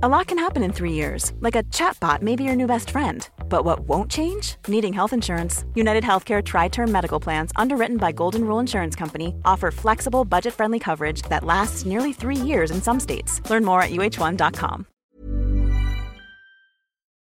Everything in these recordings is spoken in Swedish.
A lot can happen in three years, like a chatbot may be your new best friend. But what won't change? Needing health insurance. United Healthcare Tri Term Medical Plans, underwritten by Golden Rule Insurance Company, offer flexible, budget friendly coverage that lasts nearly three years in some states. Learn more at uh1.com.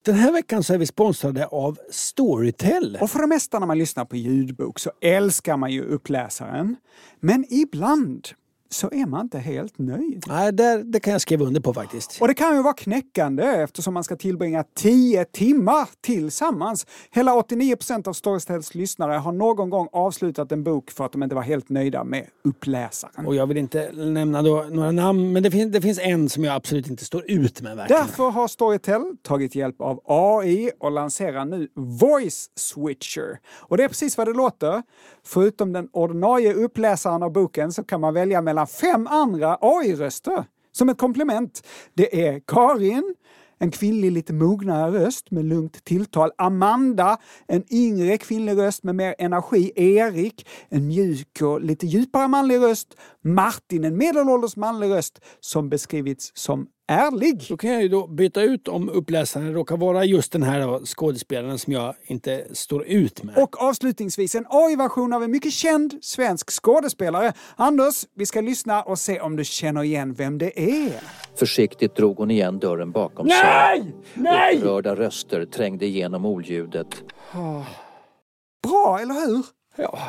Den här veckan så är vi sponsrade av Storytel. Och för det mesta när man lyssnar på ljudbok så älskar man ju uppläsaren. Men ibland så är man inte helt nöjd. Nej, där, det kan jag skriva under på faktiskt. Och det kan ju vara knäckande eftersom man ska tillbringa 10 timmar tillsammans. Hela 89% av Storytels lyssnare har någon gång avslutat en bok för att de inte var helt nöjda med uppläsaren. Och jag vill inte nämna några namn, men det finns, det finns en som jag absolut inte står ut med. Verkligen. Därför har Storytel tagit hjälp av AI och lanserar nu Voice Switcher. Och det är precis vad det låter. Förutom den ordinarie uppläsaren av boken så kan man välja mellan fem andra AI-röster som ett komplement. Det är Karin, en kvinnlig lite mognare röst med lugnt tilltal. Amanda, en yngre kvinnlig röst med mer energi. Erik, en mjuk och lite djupare manlig röst. Martin, en medelålders manlig röst som beskrivits som ärlig. Då kan jag ju då byta ut om uppläsaren råkar vara just den här skådespelaren som jag inte står ut med. Och avslutningsvis en AI-version av en mycket känd svensk skådespelare. Anders, vi ska lyssna och se om du känner igen vem det är. Försiktigt drog hon igen dörren bakom Nej! sig. Nej! Upprörda röster trängde igenom oljudet. Bra, eller hur? Ja,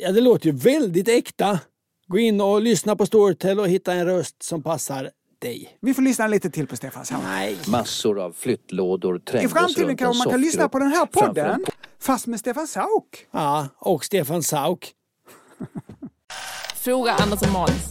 ja, det låter ju väldigt äkta. Gå in och lyssna på Storytel och hitta en röst som passar dig. Vi får lyssna lite till på Stefan Sauk. Nej. Massor av flyttlådor trängdes I framtiden runt en kanske man kan lyssna på den här framför podden, en fast med Stefan Sauk. Ja, och Stefan Sauk. Fråga Anders och Måns.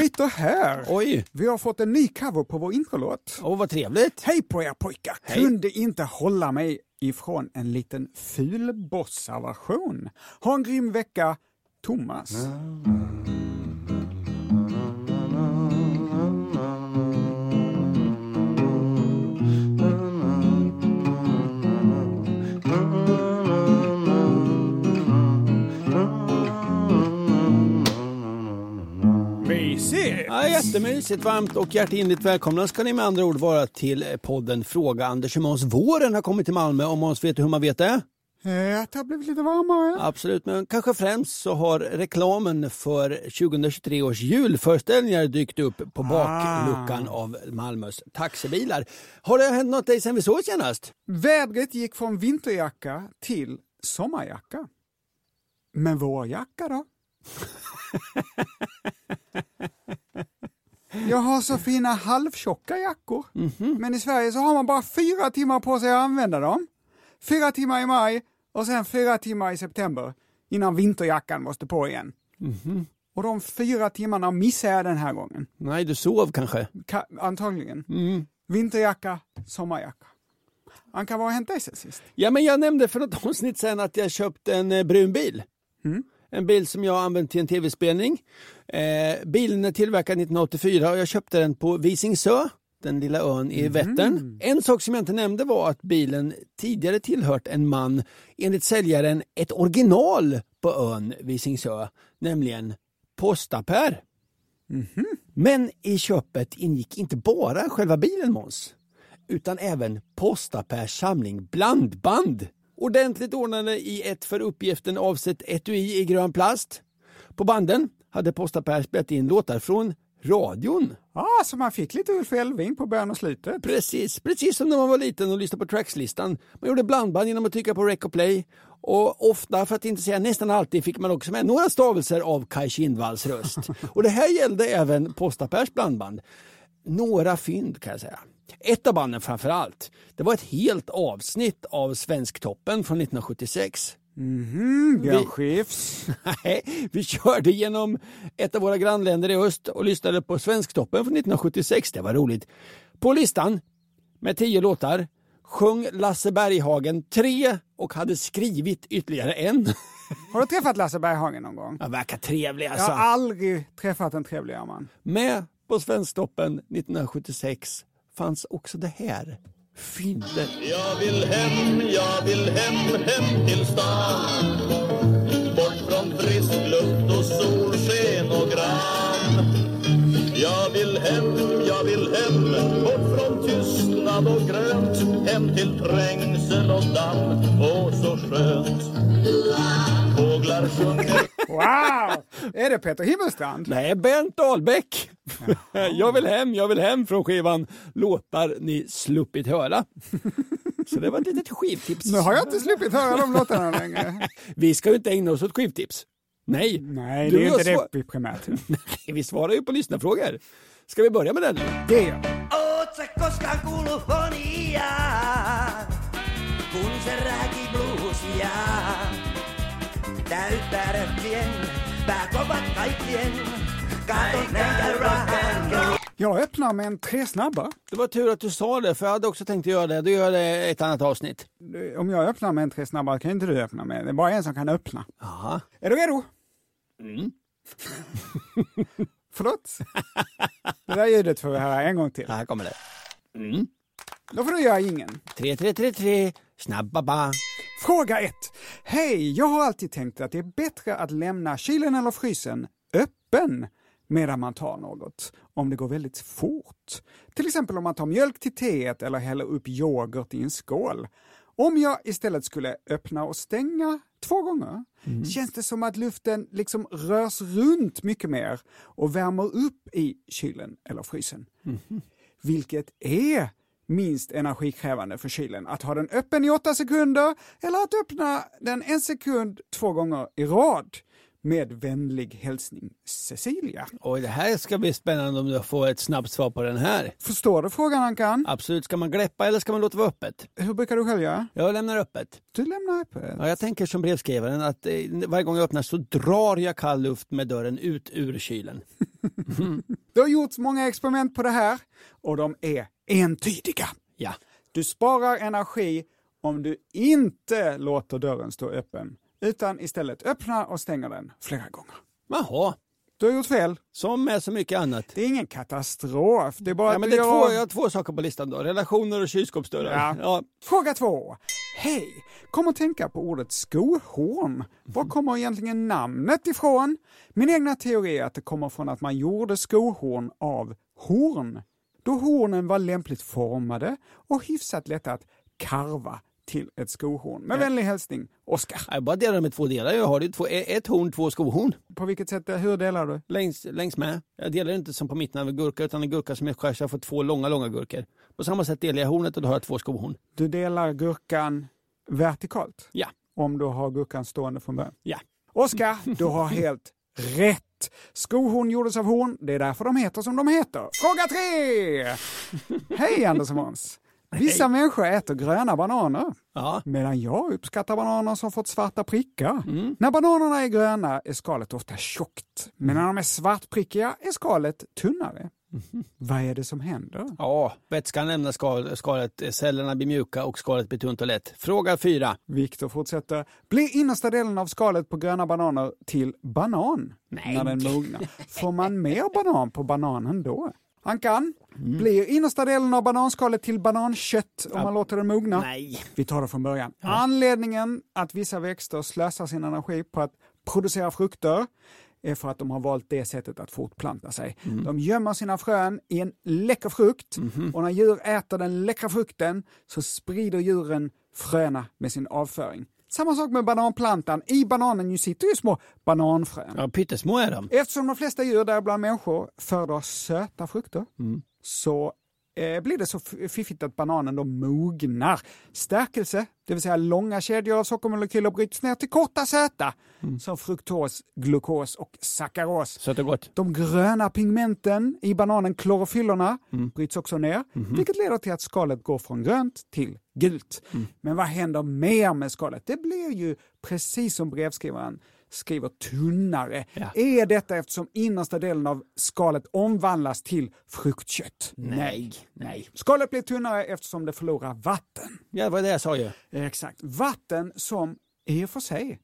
Bryter här. Oj, Vi har fått en ny cover på vår introlåt. åh vad trevligt. Hej på er pojkar! Hej. Kunde inte hålla mig ifrån en liten fulbossa-version. Ha en grym vecka, Thomas. Mysigt! Ja, jättemysigt, varmt och hjärtinligt välkomna ska ni med andra ord vara till podden Fråga Anders och Måns. Våren har kommit till Malmö och Måns, vet hur man vet det? Eh, Att det har blivit lite varmare. Absolut, men kanske främst så har reklamen för 2023 års julföreställningar dykt upp på bakluckan av Malmös taxibilar. Har det hänt något dig sen vi såg senast? Vädret gick från vinterjacka till sommarjacka. Men vårjacka då? Jag har så fina halvtjocka jackor. Men i Sverige så har man bara fyra timmar på sig att använda dem. Fyra timmar i maj och sen fyra timmar i september innan vinterjackan måste på igen. Och de fyra timmarna missade jag den här gången. Nej, du sov kanske? Ka- antagligen. Vinterjacka, sommarjacka. Anka, vad har hänt dig sen sist? Ja, men jag nämnde för något avsnitt sen att jag köpt en eh, brun bil. En bil som jag använt till en tv-spelning. Eh, bilen är tillverkad 1984 och jag köpte den på Visingsö, den lilla ön i Vättern. En sak som jag inte nämnde var att bilen tidigare tillhört en man, enligt säljaren ett original på ön Visingsö, nämligen Postaper. Men i köpet ingick inte bara själva bilen Måns, utan även Postapers samling blandband. Ordentligt ordnade i ett för uppgiften avsett etui i grön plast. På banden hade Postaper spelat in låtar från radion. Ah, så man fick lite Ulf Elving på början och slutet. Precis, precis som när man var liten och lyssnade på trackslistan. Man gjorde blandband genom att trycka på rec och play. Och ofta, för att inte säga nästan alltid, fick man också med några stavelser av Kaj Kindvalls röst. och det här gällde även Postapers blandband. Några fynd kan jag säga. Ett av banden framför allt, det var ett helt avsnitt av Svensktoppen från 1976. Mm, Björn Skifs. Nej, vi körde genom ett av våra grannländer i öst och lyssnade på Svensktoppen från 1976. Det var roligt. På listan med tio låtar sjöng Lasse Berghagen tre och hade skrivit ytterligare en. Har du träffat Lasse Berghagen någon gång? Han verkar trevlig Jag alltså. har aldrig träffat en trevligare man. Med på Svensktoppen 1976 fanns också det här. Fynder. Jag vill hem, jag vill hem, hem till stan Bort från frisk luft och solsken och gran. Jag vill hem, jag vill hem, bort från tystnad och grönt Hem till trängsel och damm, och så skönt Fåglar sjunger Wow! Är det Peter Himmelstrand? Nej, Bernt Dahlbäck. jag vill hem, jag vill hem från skivan Låtar ni sluppit höra. Så det var ett litet skivtips. Nu har jag inte sluppit höra de låtarna längre. Vi ska ju inte ägna oss åt skivtips. Nej, Nej, Du det är inte det vi primärt. vi svarar ju på lyssnarfrågor. Ska vi börja med den? Det gör fonia, kun se rääki bluesia? Röhtien, pääkovat kaikkien, katon and roll. Jag öppnar med en tre snabba. Det var tur att du sa det, för jag hade också tänkt att göra det. Då gör det i ett annat avsnitt. Om jag öppnar med en tre snabba kan inte du öppna med. Det är bara en som kan öppna. Jaha. Är du redo? Mm. Förlåt? Det där ljudet får vi höra en gång till. Här kommer det. Då får du göra ingen. 3, 3, 3, 3, snabba ba. Fråga 1. Hej, jag har alltid tänkt att det är bättre att lämna kylen eller frysen öppen medan man tar något, om det går väldigt fort. Till exempel om man tar mjölk till teet eller häller upp yoghurt i en skål. Om jag istället skulle öppna och stänga två gånger känns det som att luften liksom rörs runt mycket mer och värmer upp i kylen eller frysen. Vilket är minst energikrävande för kylen. Att ha den öppen i åtta sekunder eller att öppna den en sekund två gånger i rad. Med vänlig hälsning Cecilia. Oj, det här ska bli spännande om du får ett snabbt svar på den här. Förstår du frågan Ankan? Absolut, ska man gläppa eller ska man låta vara öppet? Hur brukar du själv göra? Jag lämnar öppet. Du lämnar öppet. Ja, jag tänker som brevskrivaren att eh, varje gång jag öppnar så drar jag kall luft med dörren ut ur kylen. Det har gjorts många experiment på det här och de är entydiga. Ja. Du sparar energi om du inte låter dörren stå öppen, utan istället öppnar och stänger den flera gånger. Jaha, Du har gjort fel. som med så mycket annat. Det är ingen katastrof. Det är bara Ja, men det är gör två, jag har två saker på listan då. Relationer och kylskåpsdörrar. Ja. Ja. Fråga två. Hej! Kom att tänka på ordet skohorn. Var kommer egentligen namnet ifrån? Min egna teori är att det kommer från att man gjorde skohorn av horn. Då hornen var lämpligt formade och hyfsat lätta att karva till ett skohorn. Med vänlig hälsning, Oskar. Jag bara delar i två delar. Jag har det två, ett horn, två skohorn. På vilket sätt, hur delar du? Längs, längs med. Jag delar inte som på mitten av en gurka utan en gurka som är skär så jag får två långa, långa gurkor. På samma sätt delar jag hornet och då har jag två skohorn. Du delar gurkan vertikalt? Ja. Om du har gurkan stående från början? Ja. Oskar, du har helt rätt. Skohorn gjordes av horn, det är därför de heter som de heter. Fråga tre! Hej Anders och Måns. Vissa människor äter gröna bananer, Ja. medan jag uppskattar bananer som fått svarta prickar. När bananerna är gröna är skalet ofta tjockt, men när de är svartprickiga är skalet tunnare. Vad är det som händer? Ja, vätskan lämnar skal, skalet, cellerna blir mjuka och skalet blir tunt och lätt. Fråga fyra. Viktor fortsätter. Blir innersta delen av skalet på gröna bananer till banan när den mognar? Får man mer banan på bananen då? Ankan, blir innersta delen av bananskalet till banankött om man låter den mogna? Nej. Vi tar det från början. Anledningen att vissa växter slösar sin energi på att producera frukter är för att de har valt det sättet att fortplanta sig. De gömmer sina frön i en läcker frukt och när djur äter den läckra frukten så sprider djuren fröna med sin avföring. Samma sak med bananplantan. I bananen ju sitter ju små bananfrön. Ja, pyttesmå är de. Eftersom de flesta djur, däribland människor, föredrar söta frukter så eh, blir det så fiffigt att bananen då mognar. Stärkelse, det vill säga långa kedjor av sockermolekyler bryts ner till korta söta som fruktos, glukos och sackaros. Sött och gott. De gröna pigmenten i bananen, klorofyllorna, bryts också ner, vilket leder till att skalet går från grönt till gult. Men vad händer mer med skalet? Det blir ju precis som brevskrivaren skriver tunnare. Ja. Är detta eftersom innersta delen av skalet omvandlas till fruktkött? Nej. Nej. Skalet blir tunnare eftersom det förlorar vatten. Ja, det var det jag sa ju. Exakt. Vatten som i och för sig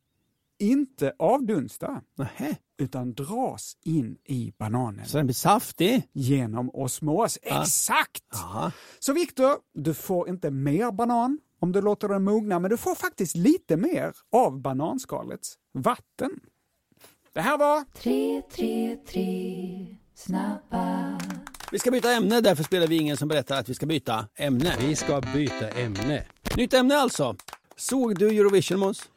inte avdunsta, Nähä. utan dras in i bananen Så den blir saftig? genom osmos. Exakt! Ja. Så Viktor, du får inte mer banan om du låter den mogna, men du får faktiskt lite mer av bananskalets vatten. Det här var Tre, tre, tre snabba. Vi ska byta ämne, därför spelar vi ingen som berättar att vi ska byta ämne. Vi ska byta ämne. Nytt ämne alltså. Såg du Eurovision Måns?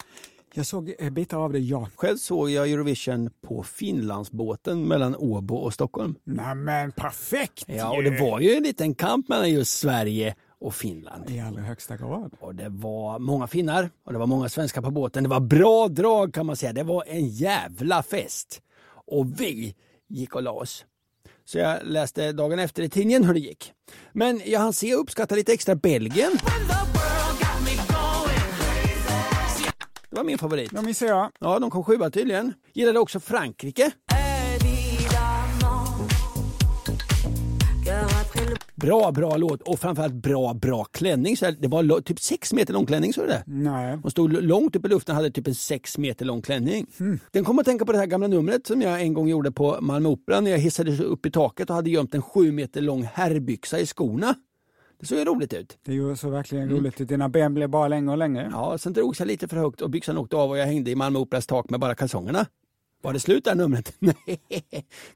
Jag såg eh, bitar av det, ja. Själv såg jag Eurovision på Finlandsbåten mellan Åbo och Stockholm. Nämen perfekt! Ja, och det var ju en liten kamp mellan just Sverige och Finland. I allra högsta grad. Och det var många finnar och det var många svenskar på båten. Det var bra drag kan man säga. Det var en jävla fest. Och vi gick och la oss. Så jag läste dagen efter i tidningen hur det gick. Men jag hann se och uppskatta lite extra Belgien. Det var min favorit. Ja, minns jag. Ja, de kom sjua tydligen. Gillade också Frankrike. Bra, bra låt och framförallt bra, bra klänning. Så det var typ sex meter lång klänning, så du det? Nej. Hon stod långt upp i luften och hade typ en sex meter lång klänning. Den kom att tänka på det här gamla numret som jag en gång gjorde på Malmö Opera när jag hissade upp i taket och hade gömt en sju meter lång herrbyxa i skorna. Det såg ju roligt ut. Det är ju så verkligen roligt. Dina ben blev bara längre och längre. Ja, sen drogs jag lite för högt och byxan åkte av och jag hängde i Malmö Operas tak med bara kalsongerna. Var det slut där numret? Nej,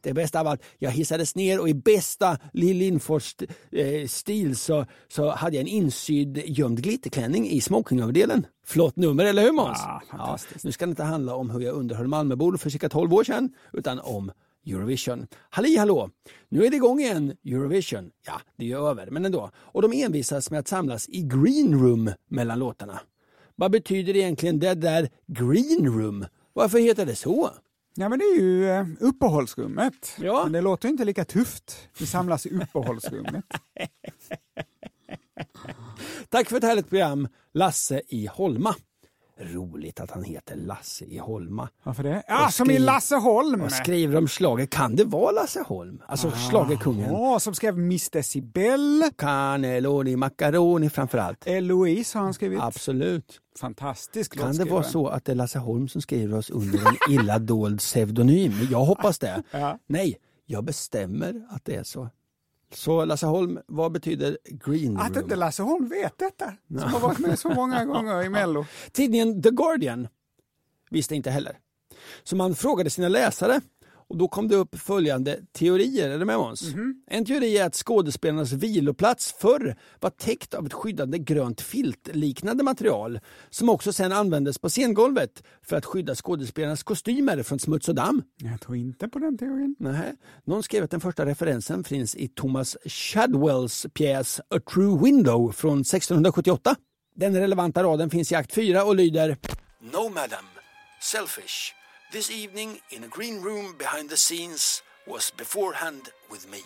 det bästa av allt, jag hissades ner och i bästa Lill Lindfors eh, stil så, så hade jag en insydd gömd glitterklänning i smokingöverdelen. Flott nummer, eller hur Måns? Ja, fantastiskt. nu ska det inte handla om hur jag underhöll Malmöbor för cirka 12 år sedan, utan om Eurovision. Halli hallå! Nu är det igång igen, Eurovision. Ja, det är över, men ändå. Och de envisas med att samlas i green room mellan låtarna. Vad betyder egentligen det där green room? Varför heter det så? Ja, men det är ju eh, uppehållsrummet. Ja. Men det låter inte lika tufft. Vi samlas i uppehållsrummet. Tack för ett härligt program, Lasse i Holma. Roligt att han heter Lasse i Holma. Varför det? Ja, Och som i Lasse Holm! Vad skriver de slager? Kan det vara Lasse Holm? Alltså schlagerkungen. Ja, som skrev Miss Decibel. Cannelloni, macaroni framförallt. Eloise har han skrivit. Absolut. Fantastisk Kan det vara så att det är Lasse Holm som skriver oss under en illa dold pseudonym? Jag hoppas det. Ja. Nej, jag bestämmer att det är så. Så Lasse Holm, vad betyder green room? Att inte Lasse Holm vet detta, som har varit med så många gånger i Mello. Tidningen The Guardian visste inte heller. Så man frågade sina läsare och då kom det upp följande teorier. Är du med Måns? En teori är att skådespelarnas viloplats förr var täckt av ett skyddande grönt filtliknande material som också sen användes på scengolvet för att skydda skådespelarnas kostymer från smuts och damm. Jag tror inte på den teorin. Nej. Någon skrev att den första referensen finns i Thomas Shadwells pjäs A True Window från 1678. Den relevanta raden finns i akt 4 och lyder No madam, selfish. This evening in a green room behind the scenes was beforehand with me.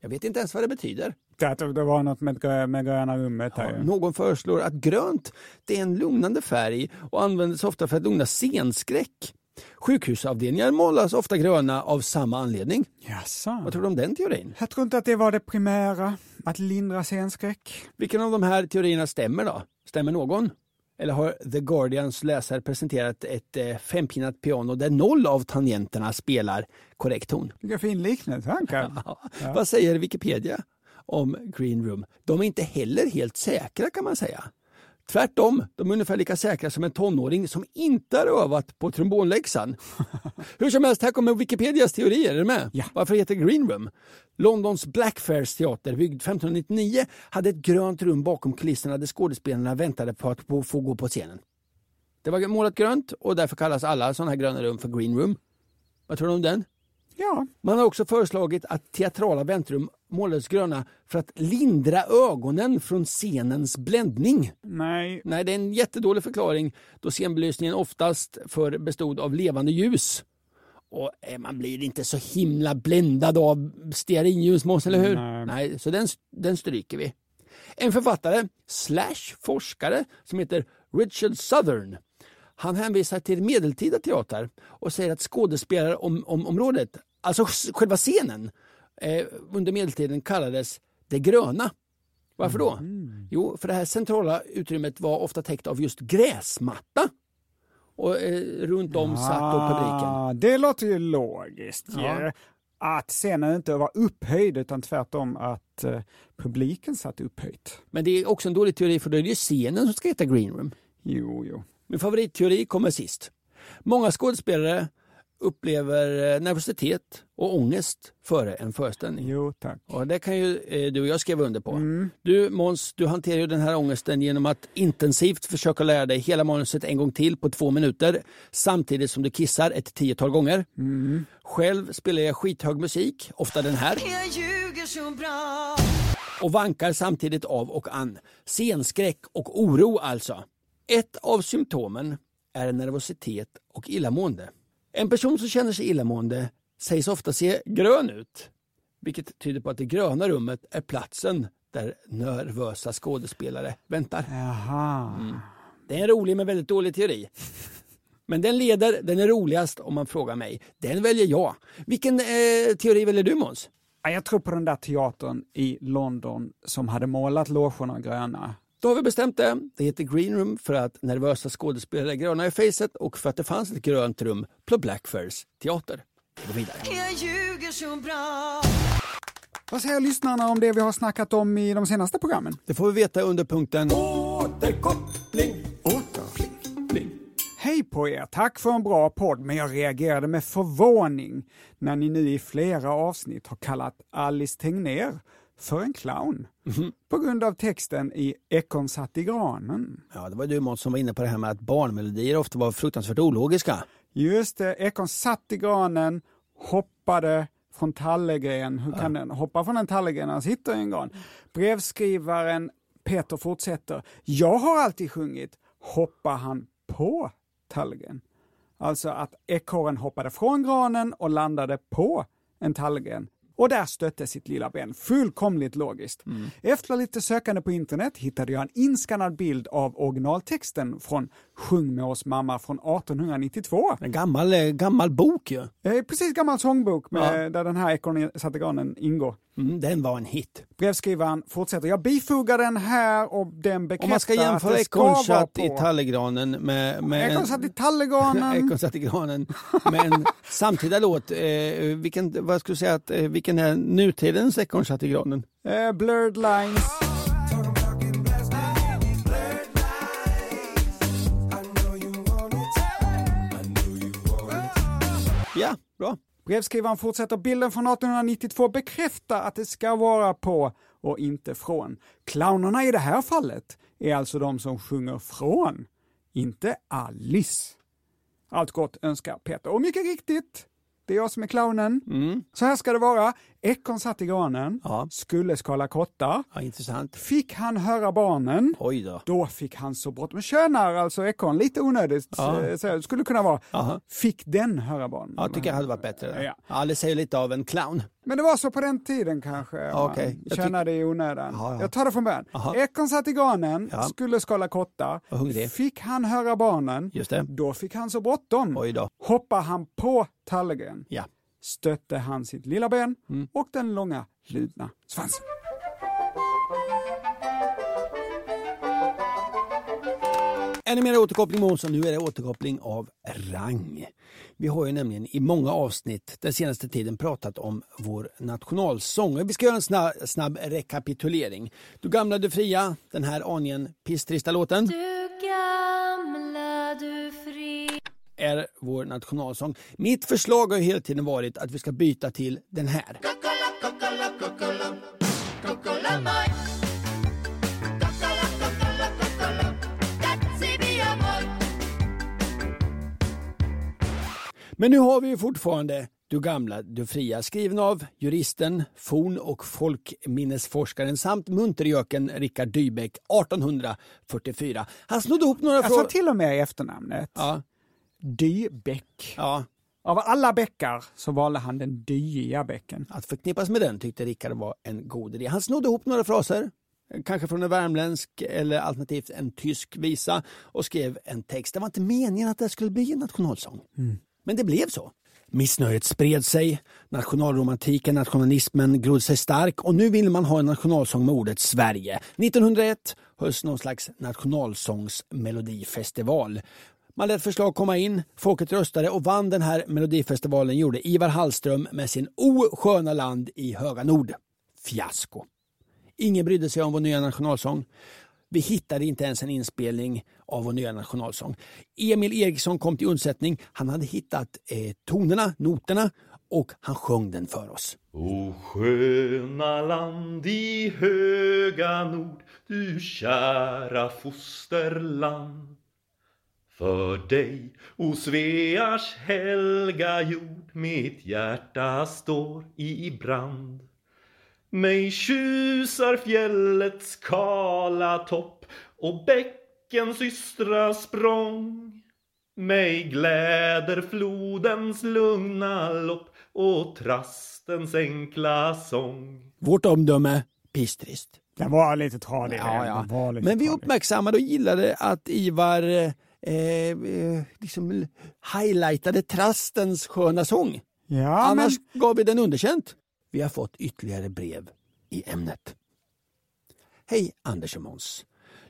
Jag vet inte ens vad det betyder. Det, det var något med, med gröna rummet här. ju. Någon föreslår att grönt det är en lugnande färg och används ofta för att lugna scenskräck. Sjukhusavdelningar målas ofta gröna av samma anledning. Jaså? Vad tror du om den teorin? Jag tror inte att det var det primära, att lindra scenskräck. Vilken av de här teorierna stämmer då? Stämmer någon? Eller har The Guardians läsare presenterat ett eh, fempinnat piano där noll av tangenterna spelar korrekt ton? Vilken fin liknelse han kan. Vad säger Wikipedia om Green Room? De är inte heller helt säkra kan man säga. Tvärtom, de är ungefär lika säkra som en tonåring som inte har övat på trombonläxan. Hur som helst, här kommer Wikipedias teorier. Är du med? Ja. Varför heter det Green Room? Londons Blackfriars teater, byggd 1599, hade ett grönt rum bakom kulisserna där skådespelarna väntade på att få- få gå på scenen. Det var målat grönt och därför kallas alla sådana här gröna rum för Green Room. Vad tror du om den? Ja, Man har också föreslagit att teatrala väntrum målades gröna för att lindra ögonen från scenens bländning. nej. Nej, det är en jättedålig förklaring då scenbelysningen oftast för bestod av levande ljus. Och eh, man blir inte så himla bländad av stearinljus, Måns, eller hur? Nej. så den, den stryker vi. En författare slash forskare som heter Richard Southern han hänvisar till medeltida teater och säger att skådespelarområdet, alltså själva scenen, eh, under medeltiden kallades det gröna. Varför då? Jo, för det här centrala utrymmet var ofta täckt av just gräsmatta. och eh, runt om satt då publiken. Ah, det låter ju logiskt. Ja. Att scenen inte var upphöjd utan tvärtom att eh, publiken satt upphöjt. Men det är också en dålig teori för då är det ju scenen som ska heta green room. Jo, jo. Min favoritteori kommer sist. Många skådespelare upplever eh, nervositet och ångest före en föreställning. Jo, tack. Och det kan ju eh, du och jag skriva under på. Mm. Du Måns, du hanterar ju den här ångesten genom att intensivt försöka lära dig hela manuset en gång till på två minuter samtidigt som du kissar ett tiotal gånger. Mm. Själv spelar jag skithög musik, ofta den här. Och vankar samtidigt av och an. Scenskräck och oro alltså. Ett av symptomen är nervositet och illamående. En person som känner sig illamående sägs ofta se grön ut. Vilket tyder på att det gröna rummet är platsen där nervösa skådespelare väntar. Jaha. Det är en rolig men väldigt dålig teori. Men den leder, den är roligast om man frågar mig. Den väljer jag. Vilken eh, teori väljer du Måns? Ja, Jag tror på den där teatern i London som hade målat logerna gröna. Då har vi bestämt det. Det heter Green Room för att nervösa skådespelare är gröna i facet och för att det fanns ett grönt rum på Blackfurs teater. Vi går vidare. Vad säger lyssnarna om det vi har snackat om i de senaste programmen? Det får vi veta under punkten Återkoppling. Återkoppling. Hej på er! Tack för en bra podd, men jag reagerade med förvåning när ni nu i flera avsnitt har kallat Alice Tegnér för en clown. På grund av texten i Ekorn satt i granen. Ja, det var du Måns som var inne på det här med att barnmelodier ofta var fruktansvärt ologiska. Just det, Ekorn satt i granen, hoppade från tallegren. Hur kan den hoppa från en tallegren när han sitter i en gran? Brevskrivaren Peter fortsätter. Jag har alltid sjungit Hoppar han på tallegren? Alltså att ekorren hoppade från granen och landade på en tallgren. Och där stötte sitt lilla ben. Fullkomligt logiskt. Efter lite sökande på internet hittade jag en inskannad bild av originaltexten från Sjung med oss mamma från 1892. En gammal, eh, gammal bok ju. Eh, Precis gammal sångbok med, Ja. där den här ekorren satte granen ingår. Mm, den var en hit. Brevskrivaren fortsätter. Jag bifogar den här och den bekräftar Om man ska jämföra ekorrsatt i tallegranen med... med Ekorren satt i tallegranen. Ekorn satt i granen. med en samtida låt. Eh, vilken, vad skulle du säga, att, eh, vilken är nutidens ekorn satt i granen? Eh, blurred lines. Ja, bra. Brevskrivaren fortsätter. Bilden från 1892 bekräftar att det ska vara på och inte från. Clownerna i det här fallet är alltså de som sjunger från, inte Alice. Allt gott önskar Peter. Och mycket riktigt, det är jag som är clownen. Så här ska det vara. Ekorn satt i granen, Ja. skulle skala kottar. Ja, intressant. Fick han höra barnen, Oj då. då fick han så bråttom. Könar alltså ekorn, lite onödigt. Ja. eh, Så skulle kunna vara. Aha. Fick den höra barnen? Ja, tycker jag hade varit bättre. Ja. Alice är ju lite av en clown. Men det var så på den tiden kanske. Ja. Jag Tjänade i onödan. Ja, ja. Jag tar det från början. Aha. Ekorn satt i granen, Ja. skulle skala hungrig. Fick han höra barnen, Just det. då fick han så bråttom. Hoppar han på tallriken, Ja. Stötte han sitt lilla ben Mm. och den långa ludna svansen. Ännu mer återkoppling Måns och nu är det återkoppling av rang. Vi har ju nämligen i många avsnitt den senaste tiden pratat om vår nationalsång. Vi ska göra en snabb, snabb rekapitulering. Du gamla, du fria, den här aningen pisstrista låten är vår nationalsång. Mitt förslag har ju hela tiden varit att vi ska byta till den här. Men nu har vi ju fortfarande Du gamla, du fria skriven av juristen, forn och folkminnesforskaren samt muntergöken Richard Dybeck 1844. Han snodde ihop några frågor. till och med i efternamnet. Ja, Dybeck. ja, Av alla bäckar så valde han den dyiga bäcken. att förknippas med den tyckte Rickard var en god idé. Han snodde ihop några fraser, kanske från en värmländsk eller alternativt en tysk visa och skrev en text. Det var inte meningen att det skulle bli en nationalsång. Men det blev så. Missnöjet spred sig, nationalromantiken, nationalismen grodde sig stark och nu vill man ha en nationalsång med ordet Sverige. 1901 hölls någon slags nationalsångsmelodifestival man lät förslag komma in, folket röstade och vann den här melodifestivalen gjorde Ivar Hallström med sin O sköna land i höga nord. Fiasko. Ingen brydde sig om vår nya nationalsång. Vi hittade inte ens en inspelning av vår nya nationalsång. Emil Eriksson kom till undsättning. Han hade hittat eh, tonerna, noterna och han sjöng den för oss. O sköna land i höga nord, du kära fosterland. För dig, o Svears helga jord, mitt hjärta står i brand. Mig tjusar fjällets kala topp och bäckens ystra språng. Mig gläder flodens lugna lopp och trastens enkla sång. Vårt omdöme, pisstrist. Den var lite tradig. Ja, ja. Lite Men vi tradig. uppmärksammade och gillade att Ivar eh, eh, liksom highlightade trastens sköna sång. Ja, Annars men gav vi den underkänt. Vi har fått ytterligare brev i ämnet. Hej Anders och Måns.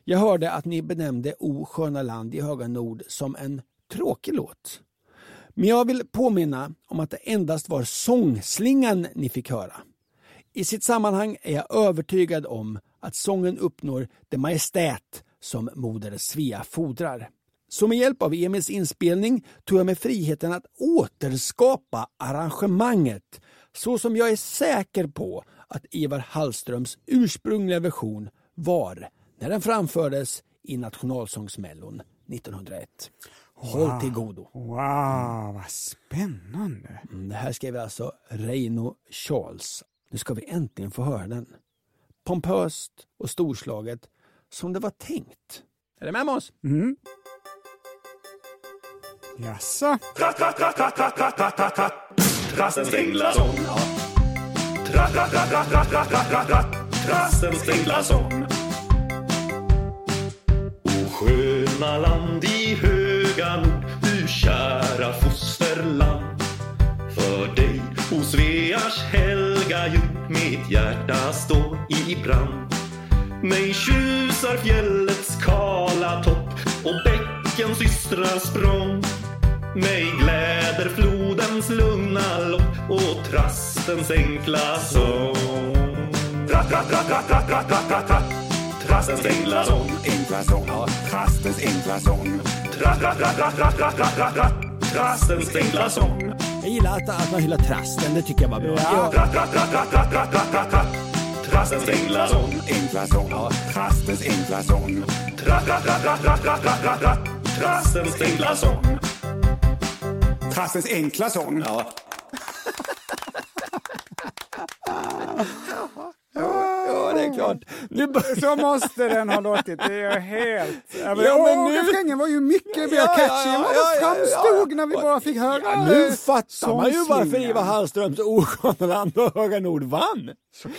Jag hörde att ni benämnde O sköna land i höga nord som en tråkig låt. Men jag vill påminna om att det endast var sångslingan ni fick höra. I sitt sammanhang är jag övertygad om att sången uppnår det majestät som moder Svea fordrar. Så med hjälp av Emils inspelning tog jag mig friheten att återskapa arrangemanget så som jag är säker på att Ivar Hallströms ursprungliga version var när den framfördes i Nationalsångsmellon 1901. Håll till godo. wow, vad spännande. Mm, Det här skrev alltså Reino Charles. Nu ska vi äntligen få höra den. Pompöst och storslaget som det var tänkt. Är du med Måns? Mm. Jaså? Trastens enkla sång. Trastens enkla sång. O sköna land i höga nord, du kära fosterland. För dig, o Svears helga jord, mitt hjärta står i brand. Mig tjusar fjällets kala topp och bäckens ystra språng. Mig gläder flodens lugna lopp och trastens enkla sång. Tratt, tratt, tratt, tratt, tratt, tratt, tratt, tratt, tratt. Trastens enkla sång. Enkla sång. Trastens enkla sång. Tratt, tratt, tratt, tratt, tratt, tratt, tratt, tratt, tratt. Trastens enkla sång. Jag gillar att, att man hyllar trasten, det tycker jag var bra. Ja. Tratt, tratt, tratt, tratt, tratt, tratt, tratt, tratt, tratt. Trastens enkla sång. Enkla sång. Trastens enkla sång. Tratt, tratt, tratt, tratt, tratt, tratt, tratt, tratt, tratt. Trastens enkla sång. Trastens enkla sång. Ja. ja, det är klart. Nu. Så måste den ha låtit. Det är helt... Ja, men, Ja, men åh, nu- refrängen var ju mycket mer Ja, catchy än vad ja, framstod ja. när vi bara fick höra Ja, nu eh, fattar man ju varför sångslingan. Ivar Hallströms Osköna land och Höga Nord vann.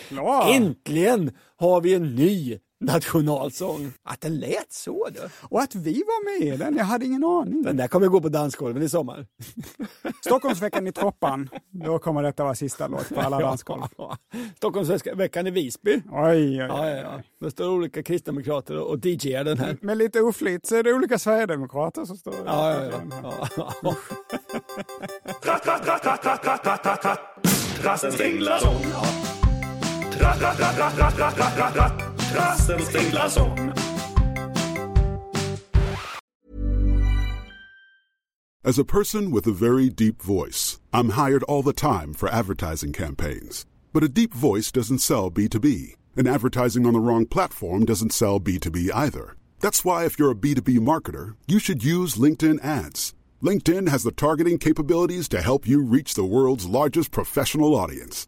Klart. Äntligen har vi en ny nationalsång. Att den lät så du. Och att vi var med i den, jag hade ingen aning. Den där kommer gå på dansgolven i sommar. Stockholmsveckan i Troppan, då kommer detta vara sista låt på alla dansgolv. Ja. Stockholmsveckan i Visby. Oj, oj, oj. ja, ja. Det står olika kristdemokrater och DJar den här. Med lite oflyt så är det olika sverigedemokrater som står Ja, ja, ja. ja. Tratt, As a person with a very deep voice, I'm hired all the time for advertising campaigns. But a deep voice doesn't sell B2B, and advertising on the wrong platform doesn't sell B2B either. That's why, if you're a B2B marketer, you should use LinkedIn ads. LinkedIn has the targeting capabilities to help you reach the world's largest professional audience.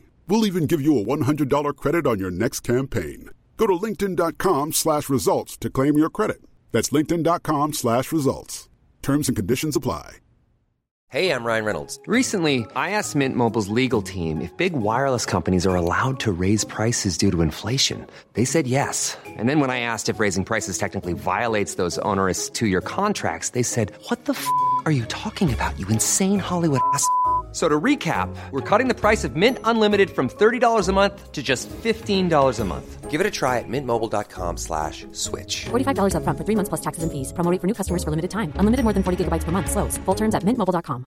We'll even give you a $100 credit on your next campaign. Go to linkedin.com slash results to claim your credit. That's linkedin.com slash results. Terms and conditions apply. Hey, I'm Ryan Reynolds. Recently, I asked Mint Mobile's legal team if big wireless companies are allowed to raise prices due to inflation. They said yes. And then when I asked if raising prices technically violates those onerous two year contracts, they said, What the f are you talking about, you insane Hollywood ass? F- So to recap, we're cutting the price of Mint Unlimited from $30 a month to just $15 a month. Give it a try at mintmobile.com slash switch. $45 upfront for three months plus taxes and fees. Promo for new customers for limited time. Unlimited more than 40 gigabytes per month. Slows. Full terms at mintmobile.com.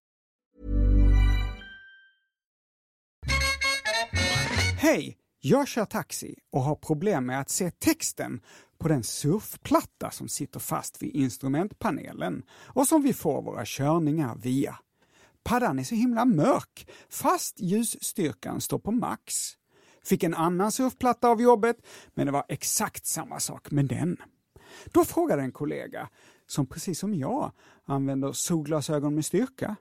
Hej! Jag kör taxi och har problem med att se texten på den surfplatta som sitter fast vid instrumentpanelen och som vi får våra körningar via. Paddan är så himla mörk, fast ljusstyrkan står på max. Fick en annan surfplatta av jobbet, men det var exakt samma sak med den. Då frågade en kollega, som precis som jag använder solglasögon med styrka,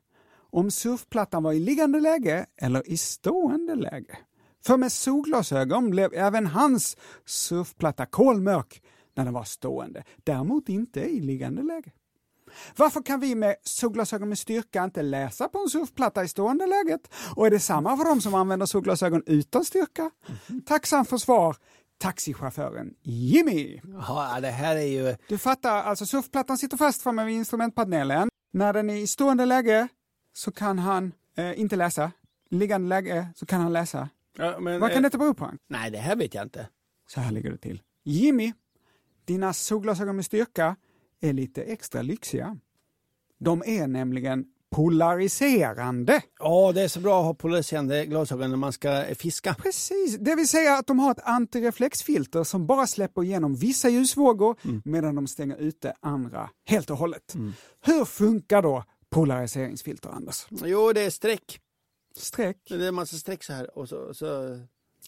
om surfplattan var i liggande läge eller i stående läge. För med solglasögon blev även hans surfplatta kolmörk när den var stående, däremot inte i liggande läge. Varför kan vi med solglasögon med styrka inte läsa på en surfplatta i stående läget? Och är det samma för de som använder solglasögon utan styrka? Tacksam för svar, taxichauffören Jimmy. Ja, det här är ju... Du fattar, alltså surfplattan sitter fast framme vid instrumentpanelen. När den är i stående läge så kan han eh, inte läsa. Liggande läge så kan han läsa. Ja, men, Vad kan eh, detta bero på? Nej, det här vet jag inte. Så här ligger det till. Jimmy, dina solglasögon med styrka är lite extra lyxiga. De är nämligen polariserande. Ja, det är så bra att ha polariserande glasögon när man ska fiska. Precis, det vill säga att de har ett antireflexfilter som bara släpper igenom vissa ljusvågor Mm. medan de stänger ute andra helt och hållet. Hur funkar då polariseringsfilter, Anders? Jo, det är streck. Streck? Det är en massa streck så här och så... så...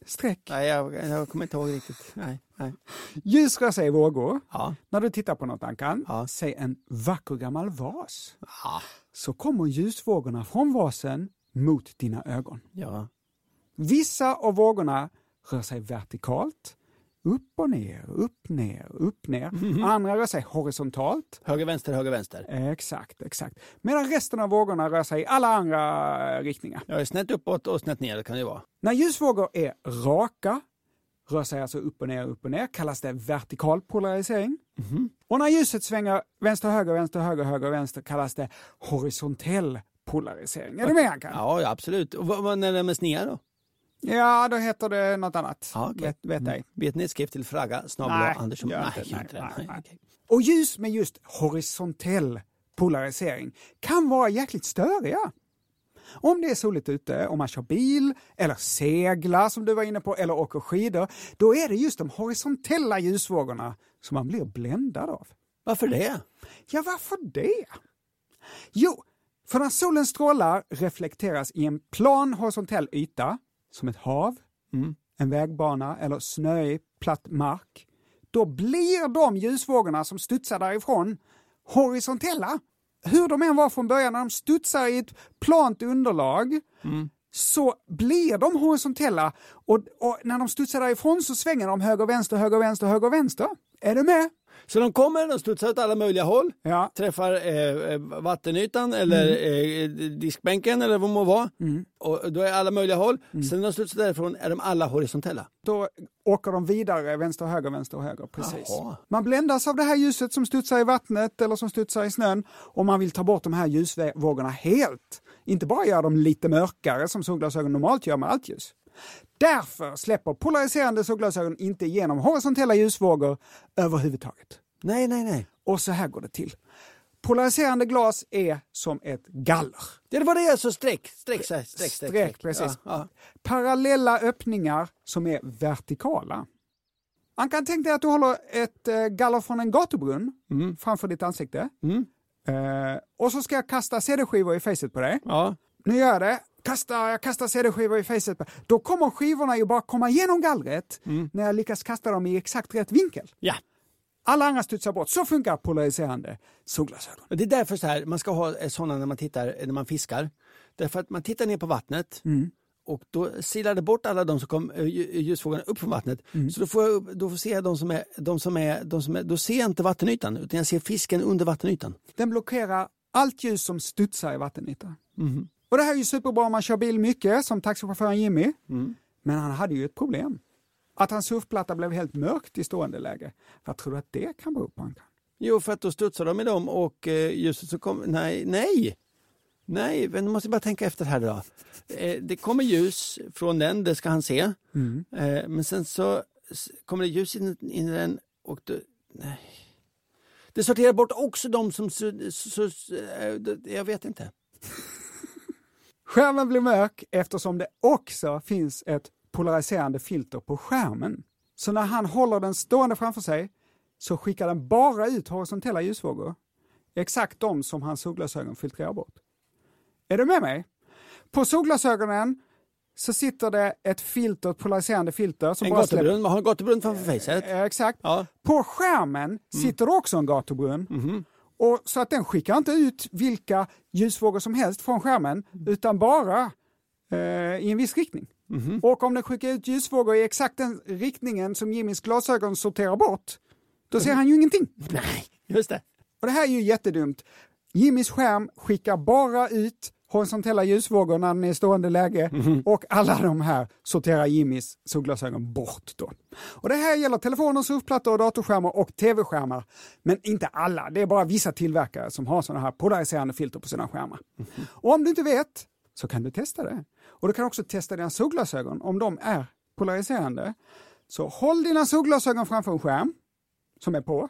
Streck? Nej, jag, jag kommer inte ihåg riktigt. Nej, nej. Ljus rör sig i vågor. Ja. När du tittar på något, Ankan, Ja. säg en vacker gammal vas, Ja. så kommer ljusvågorna från vasen mot dina ögon. ja. Vissa av vågorna rör sig vertikalt, upp och ner, upp, ner, upp, ner. Mhm. Andra rör sig horisontalt. Höger, vänster, höger, vänster. Exakt, exakt. Medan resten av vågorna rör sig i alla andra riktningar. Jag är snett uppåt och snett ner kan det vara. När ljusvågor är raka, rör sig alltså upp och ner, upp och ner, kallas det vertikal polarisering. Och när ljuset svänger vänster, höger, vänster, höger, höger, vänster kallas det horisontell polarisering. Är du med Ankan? Ja, ja absolut. Och vad, vad när det är snea då? Ja, då heter det något annat. Ja, okej. Vet, vet ej. Vet ni skrift till Fraga, snabel Nej, Andersson? Nej, Nej, nej, Nej, nej. okej. Och ljus med just horisontell polarisering kan vara jäkligt störiga. Om det är soligt ute, om man kör bil, eller seglar som du var inne på, eller åker skidor, då är det just de horisontella ljusvågorna som man blir bländad av. Varför det? Ja, varför det? Jo, för när solens strålar reflekteras i en plan horisontell yta, som ett hav, en vägbana eller snöig platt mark, då blir de ljusvågorna som studsar därifrån horisontella. Hur de än var från början, när de studsar i ett plant underlag, så blir de horisontella och, och när de studsar därifrån så svänger de höger, vänster, höger, vänster, höger, vänster. Är du med? Så de kommer, de studsar åt alla möjliga håll, Ja. träffar eh, eh, vattenytan eller eh, diskbänken eller vad det må vara. Och då är alla möjliga håll. Sen när de studsar därifrån är de alla horisontella. Då åker de vidare vänster, höger, vänster, höger. Precis. Jaha. Man bländas av det här ljuset som studsar i vattnet eller som studsar i snön och man vill ta bort de här ljusvågorna helt. Inte bara göra dem lite mörkare som solglasögon normalt gör med allt ljus. Därför släpper polariserande solglasögon inte igenom horisontella ljusvågor överhuvudtaget. Nej, nej, nej. Och så här går det till. Polariserande glas är som ett galler. Det var det, alltså streck, streck, streck, streck, Streck, precis. Ja, ja. Parallella öppningar som är vertikala. Man kan tänka dig att du håller ett eh, galler från en gatubrunn framför ditt ansikte. Eh, och så ska jag kasta CD-skivor i facet på dig. ja. Nu gör jag det. Kasta, jag kastar CD-skivor i facet. Då kommer skivorna ju bara komma igenom gallret när jag lyckas kasta dem i exakt rätt vinkel. ja. Alla andra studsar bort. Så funkar polariserande solglasögon. Det är därför så här, man ska ha eh, sådana när man tittar, när man fiskar. Därför att man tittar ner på vattnet och då silar det bort alla de som kom eh, lj- ljusfåglarna upp från vattnet. Så då får jag, då får jag de som är, de som är, de som är, då ser jag inte vattenytan utan jag ser fisken under vattenytan. Den blockerar allt ljus som studsar i vattenytan. Mhm. Och det här är ju superbra om man kör bil mycket, som taxichauffören Jimmy. Mm. Men han hade ju ett problem. Att hans surfplatta blev helt mörkt i stående läge. Vad tror du att det kan bero på? Ankan? Jo, för att då studsar de i dem och eh, ljuset så kommer... Nej, nej! Nej, men måste jag bara tänka efter här då. Eh, det kommer ljus från den, det ska han se. Eh, men sen så kommer det ljus in, in i den och då, nej. Det sorterar bort också de som... Så, så, så, eh, det- jag vet inte. Skärmen blir mörk eftersom det också finns ett polariserande filter på skärmen. Så när han håller den stående framför sig så skickar den bara ut horisontella ljusvågor. Exakt de som hans solglasögon filtrerar bort. Är du med mig? På solglasögonen så sitter det ett filter, ett polariserande filter. Som En bara släpper- gatubrunn, man har en gatubrunn framför facet. Eh, Exakt. Ja. På skärmen sitter det också en gatubrunn. Och så att den skickar inte ut vilka ljusvågor som helst från skärmen, utan bara eh, i en viss riktning. Och om den skickar ut ljusvågor i exakt den riktningen som Jimmys glasögon sorterar bort, då ser han ju ingenting. Nej, just det. Och det här är ju jättedumt. Jimmys skärm skickar bara ut horisontella ljusvågor när den är i stående läge och alla de här sorterar Jimmys solglasögon bort. Då. Och det här gäller telefoner, surfplattor, datorskärmar och tv-skärmar. Men inte alla, det är bara vissa tillverkare som har sådana här polariserande filter på sina skärmar. Och om du inte vet så kan du testa det. Och du kan också testa dina solglasögon om de är polariserande. Så håll dina solglasögon framför en skärm som är på.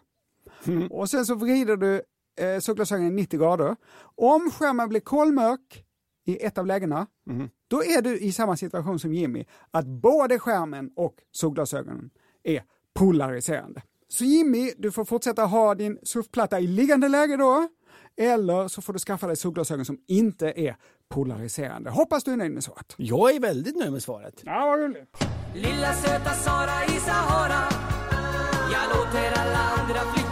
Och sen så vrider du eh, solglasögonen 90 grader. Om skärmen blir kolmörk i ett av lägena, då är du i samma situation som Jimmy, att både skärmen och solglasögonen är polariserande. Så Jimmy, du får fortsätta ha din surfplatta i liggande läge då, eller så får du skaffa dig solglasögon som inte är polariserande. Hoppas du är nöjd med svaret. Jag är väldigt nöjd med svaret. Ja, vad roligt. Lilla söta Sara i Sahara Jag låter alla andra Om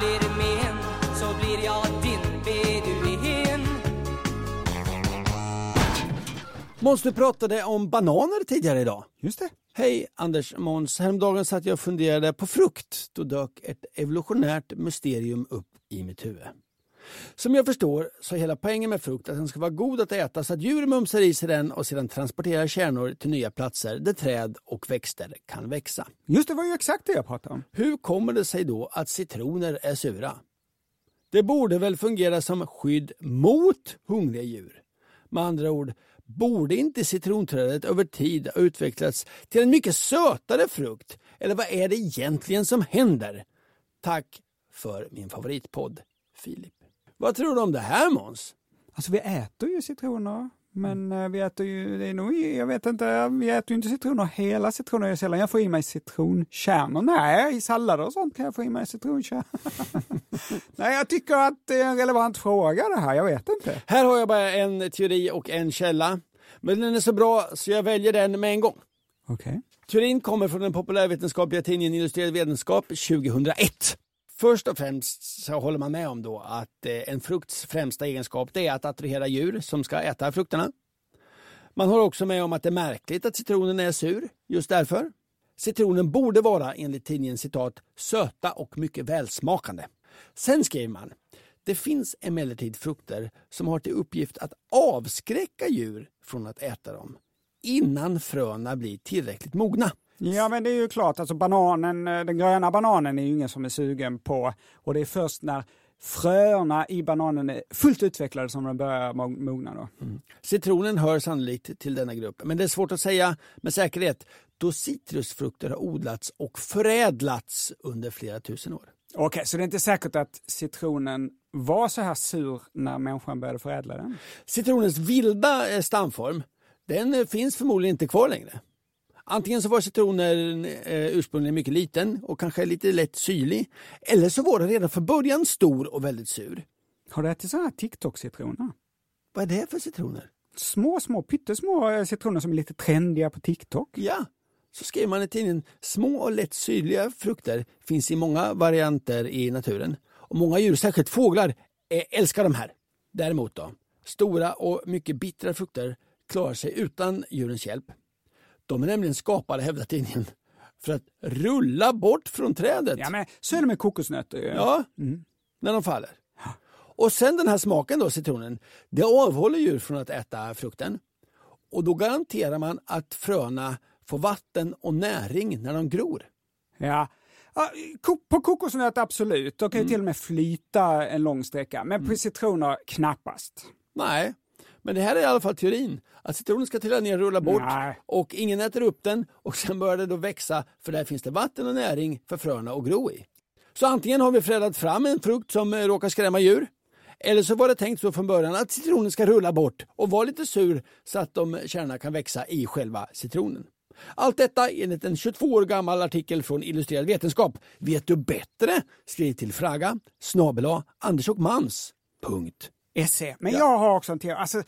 du blir min så blir jag din beduin Måns, du pratade om bananer tidigare idag. Just det. Hej Anders Måns, häromdagen satt jag och funderade på frukt. Då dök ett evolutionärt mysterium upp i mitt huvud. Som jag förstår så är hela poängen med frukt att den ska vara god att äta så att djur mumsar i sig den och sedan transporterar kärnor till nya platser där träd och växter kan växa. Just det var ju exakt det jag pratade om. Hur kommer det sig då att citroner är sura? Det borde väl fungera som skydd mot hungriga djur? Med andra ord, borde inte citronträdet över tid ha utvecklats till en mycket sötare frukt? Eller vad är det egentligen som händer? Tack för min favoritpodd, Filip. Vad tror du om det här Måns? Alltså vi äter ju citroner, men eh, vi äter ju, det är nog, jag vet inte, vi äter ju inte citroner hela citroner. Jag sällan jag får i mig citronkärnor. Nej, i sallader och sånt kan jag få i mig citronkärnor. Nej, jag tycker att det är en relevant fråga det här, jag vet inte. Här har jag bara en teori och en källa. Men den är så bra så jag väljer den med en gång. Okej. Teorin kommer från den populärvetenskapliga tidningen Illustrerad vetenskap 2001. Först och främst så håller man med om då att eh, en frukts främsta egenskap det är att attrahera djur som ska äta frukterna. Man håller också med om att det är märkligt att citronen är sur, just därför. Citronen borde vara, enligt tidningen citat, söta och mycket välsmakande. Sen skriver man, det finns emellertid frukter som har till uppgift att avskräcka djur från att äta dem innan fröna blir tillräckligt mogna. Ja, men det är ju klart, alltså bananen, eh, den gröna bananen är ju ingen som är sugen på och det är först när fröna i bananen är fullt utvecklade som de börjar mo- mogna. Då. Citronen hör sannolikt till denna grupp, men det är svårt att säga med säkerhet då citrusfrukter har odlats och förädlats under flera tusen år. Okej, så det är inte säkert att citronen var så här sur när människan började förädla den? Citronens vilda eh, stamform den eh, finns förmodligen inte kvar längre. Antingen så var citronen eh, ursprungligen mycket liten och kanske lite lätt syrlig. Eller så var den redan från början stor och väldigt sur. Har du ätit sådana här TikTok-citroner? Vad är det för citroner? Små, små, pyttesmå eh, citroner som är lite trendiga på TikTok. Ja, så skriver man i tidningen. Små och lätt syrliga frukter finns i många varianter i naturen. Och många djur, särskilt fåglar, eh, älskar de här. Däremot då, stora och mycket bittra frukter klarar sig utan djurens hjälp. De är nämligen skapade, hävdar tidningen, för att rulla bort från trädet. Ja, men så är det med kokosnötter. ju. Ja, när de faller. Och sen den här smaken då, citronen, det avhåller djur från att äta frukten. Och då garanterar man att fröna får vatten och näring när de gror. Ja. På kokosnöt absolut, de kan Mm. ju till och med flyta en lång sträcka. Men på citroner knappast. Nej, men det här är i alla fall teorin. Att citronen ska trilla ner och rulla bort Nej. och ingen äter upp den och sen börjar det då växa för där finns det vatten och näring för fröna att gro i. Så antingen har vi förädlat fram en frukt som eh, råkar skrämma djur eller så var det tänkt så från början att citronen ska rulla bort och vara lite sur så att de kärnorna kan växa i själva citronen. Allt detta enligt en 22 år gammal artikel från Illustrerad vetenskap. Vet du bättre? Skriv till fraga snabel SE. Men jag har också en teori. Alltså,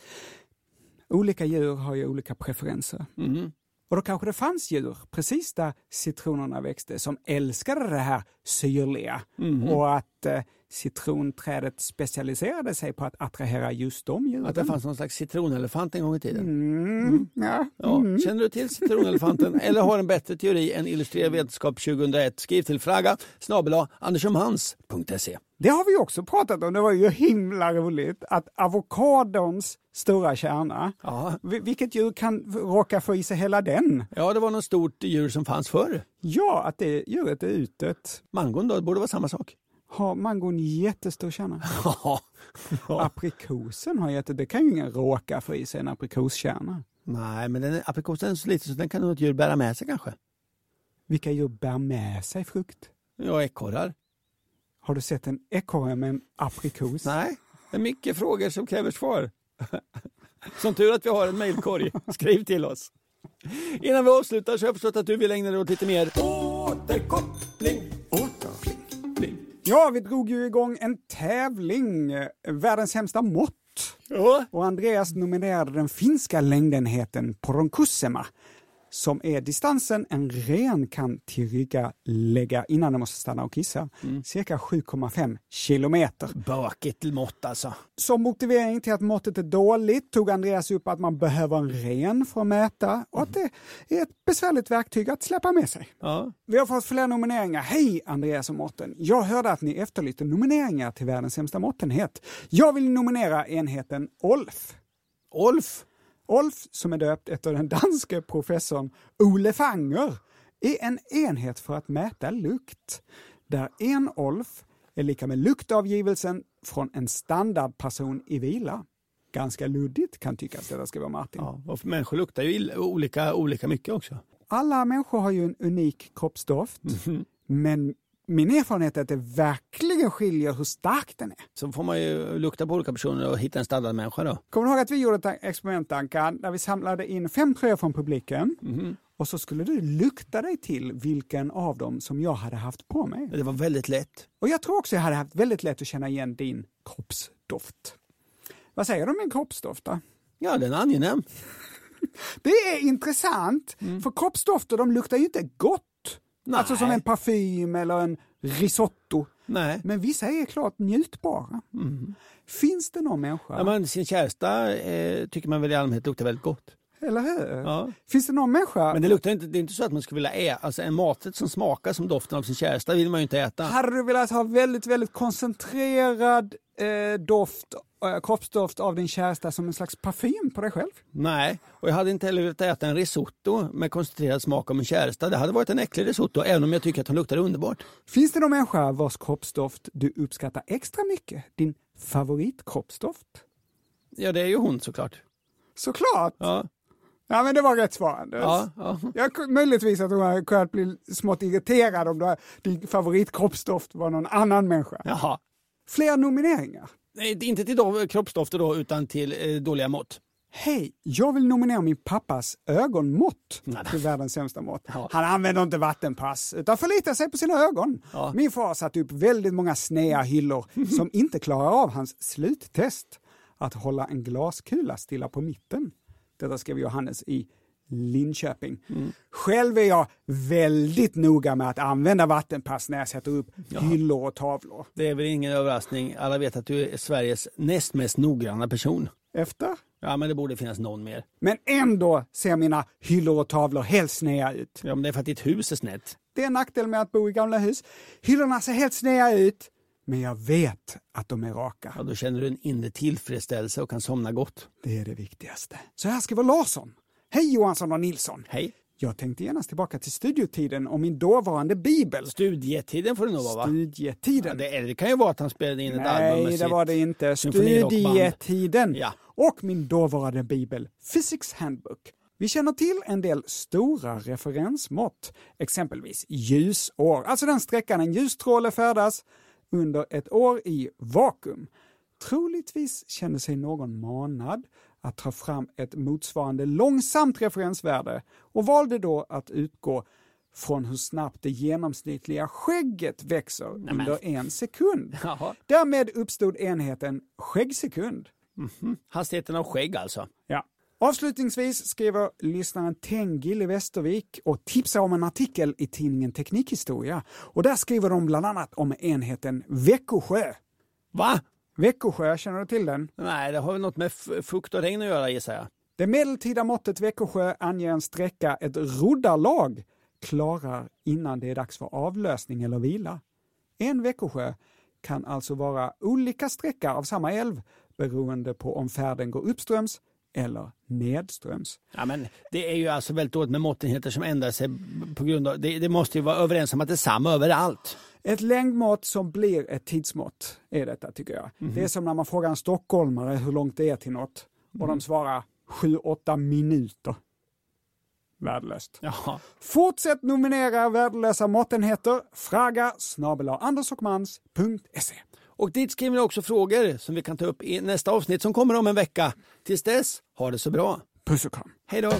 olika djur har ju olika preferenser. Mhm. Och då kanske det fanns djur precis där citronerna växte som älskade det här syrliga Mhm. och att eh, citronträdet specialiserade sig på att attrahera just de djuren. Att det fanns någon slags citronelefant en gång i tiden. Mm, ja. Ja, Mm. Känner du till citronelefanten eller har en bättre teori än Illustrerad vetenskap 2001? Skriv till fraga snabel andersomhans.se. Det har vi också pratat om, det var ju himla roligt att avokadons stora kärna, vi- vilket djur kan råka få i sig hela den? Ja, det var något stort djur som fanns förr. Ja, att det djuret är utdött. Mangon då, det borde vara samma sak. Har mangon jättestor kärna? Ja. Aprikosen har jätte... Det kan ju ingen råka få i sig en aprikoskärna. Nej, men den är, aprikosen är så liten så den kan nog ett djur bära med sig kanske. Vilka djur bär med sig frukt? Ja, ekorrar. Har du sett en ekorre med en aprikos? Nej, det är mycket frågor som kräver svar. Som tur att vi har en mejlkorg. Skriv till oss. Innan vi avslutar så har jag förstått att du vill ägna dig åt lite mer återkoppling. Ja, vi drog ju igång en tävling, Världens sämsta mått. Och Andreas nominerade den finska längdenheten Poronkussema som är distansen en ren kan tillryggalägga innan den måste stanna och kissa. Cirka 7,5 kilometer. Bökigt mått alltså. Som motivering till att måttet är dåligt tog Andreas upp att man behöver en ren för att mäta och att det är ett besvärligt verktyg att släppa med sig. Ja. Vi har fått fler nomineringar. Hej Andreas och Mårten! Jag hörde att ni efterlyste nomineringar till världens sämsta måttenhet. Jag vill nominera enheten OLF. Olf? OLF, som är döpt efter den danske professorn Ole Fanger, är en enhet för att mäta lukt. Där en OLF är lika med luktavgivelsen från en standardperson i vila. Ganska luddigt kan tyckas detta ska vara Martin. Ja, och människor luktar ju olika, olika mycket också. Alla människor har ju en unik kroppsdoft, men min erfarenhet är att det verkligen skiljer hur stark den är. Så får man ju lukta på olika personer och hitta en standardmänniska då. Kommer du ihåg att vi gjorde ett experiment, Anka, där vi samlade in fem tröjor från publiken och så skulle du lukta dig till vilken av dem som jag hade haft på mig. Det var väldigt lätt. Och jag tror också jag hade haft väldigt lätt att känna igen din kroppsdoft. Vad säger du om min kroppsdoft då? Ja, den är angenäm. Det är intressant, för kroppsdofter de luktar ju inte gott. Nej. Alltså som en parfym eller en risotto. Nej. Men vissa är klart njutbara. Finns det någon människa, Ja, men sin käresta eh, tycker man väl i allmänhet luktar väldigt gott. eller hur? Ja. Finns det någon människa, Men det luktar inte, det är inte så att man skulle vilja äta, alltså en maträtt som smakar som doften av sin käresta vill man ju inte äta. hade du velat ha väldigt, väldigt koncentrerad eh, doft, kroppsdoft av din käresta som en slags parfym på dig själv? Nej, och jag hade inte heller velat äta en risotto med koncentrerad smak av min käresta. Det hade varit en äcklig risotto, även om jag tycker att hon luktar underbart. Finns det någon människa vars kroppsdoft du uppskattar extra mycket? Din favoritkroppsdoft? Ja, det är ju hon såklart. Såklart! Ja, Ja, men det var rätt svar, Anders. ja, ja. Jag, möjligtvis att hon hade kunnat bli smått irriterad om du, din favoritkroppsdoft var någon annan människa. Jaha. Fler nomineringar. Nej, inte till do- kroppsdofter då, utan till eh, dåliga mått. Hej, jag vill nominera min pappas ögonmått till världens sämsta mått. Ja. Han använder inte vattenpass utan förlitar sig på sina ögon. Ja. Min far satte upp väldigt många snea hyllor som inte klarar av hans sluttest. Att hålla en glaskula stilla på mitten. Detta skrev Johannes i Linköping. Mm. Själv är jag väldigt noga med att använda vattenpass när jag sätter upp hyllor och tavlor. Det är väl ingen överraskning. Alla vet att du är Sveriges näst mest noggranna person. Efter? Ja, men det borde finnas någon mer. Men ändå ser mina hyllor och tavlor helt snea ut. Ja, men det är för att ditt hus är snett. Det är en nackdel med att bo i gamla hus. Hyllorna ser helt sneda ut, men jag vet att de är raka. Ja, då känner du en inre tillfredsställelse och kan somna gott. Det är det viktigaste. Så här skriver Larsson. Hej Johansson och Nilsson! Hej! Jag tänkte genast tillbaka till studiotiden och min dåvarande bibel. Studietiden får det nog vara va? Studietiden. Ja, det, det kan ju vara att han spelade in ett album Nej, med det sitt var det inte. Studietiden. Ja. Och min dåvarande bibel Physics Handbook. Vi känner till en del stora referensmått, exempelvis ljusår, alltså den sträckan en ljusstråle färdas under ett år i vakuum. Troligtvis kände sig någon manad att ta fram ett motsvarande långsamt referensvärde och valde då att utgå från hur snabbt det genomsnittliga skägget växer under en sekund. Jaha. Därmed uppstod enheten skäggsekund. Hastigheten av skägg alltså. Ja. Avslutningsvis skriver lyssnaren Tengil i Västervik och tipsar om en artikel i tidningen Teknikhistoria. Och där skriver de bland annat om enheten Växjö. Va? Växjö, känner du till den? Nej, det har väl något med fukt och regn att göra gissar jag. Det medeltida måttet Växjö anger en sträcka ett roddarlag klarar innan det är dags för avlösning eller vila. En Växjö kan alltså vara olika sträcka av samma älv beroende på om färden går uppströms eller nedströms. Ja, men det är ju alltså väldigt dåligt med måttenheter som ändrar sig på grund av... Det, det måste ju vara överens om att det är samma överallt. Ett längdmått som blir ett tidsmått är detta tycker jag. Det är som när man frågar en stockholmare hur långt det är till något och de svarar 7-8 minuter. Värdelöst. Jaha. Fortsätt nominera värdelösa måttenheter. Fraga snabel andersochmans.se. Och dit skriver ni också frågor som vi kan ta upp i nästa avsnitt som kommer om en vecka. Tills dess, ha det så bra. Puss och kram. Hej då!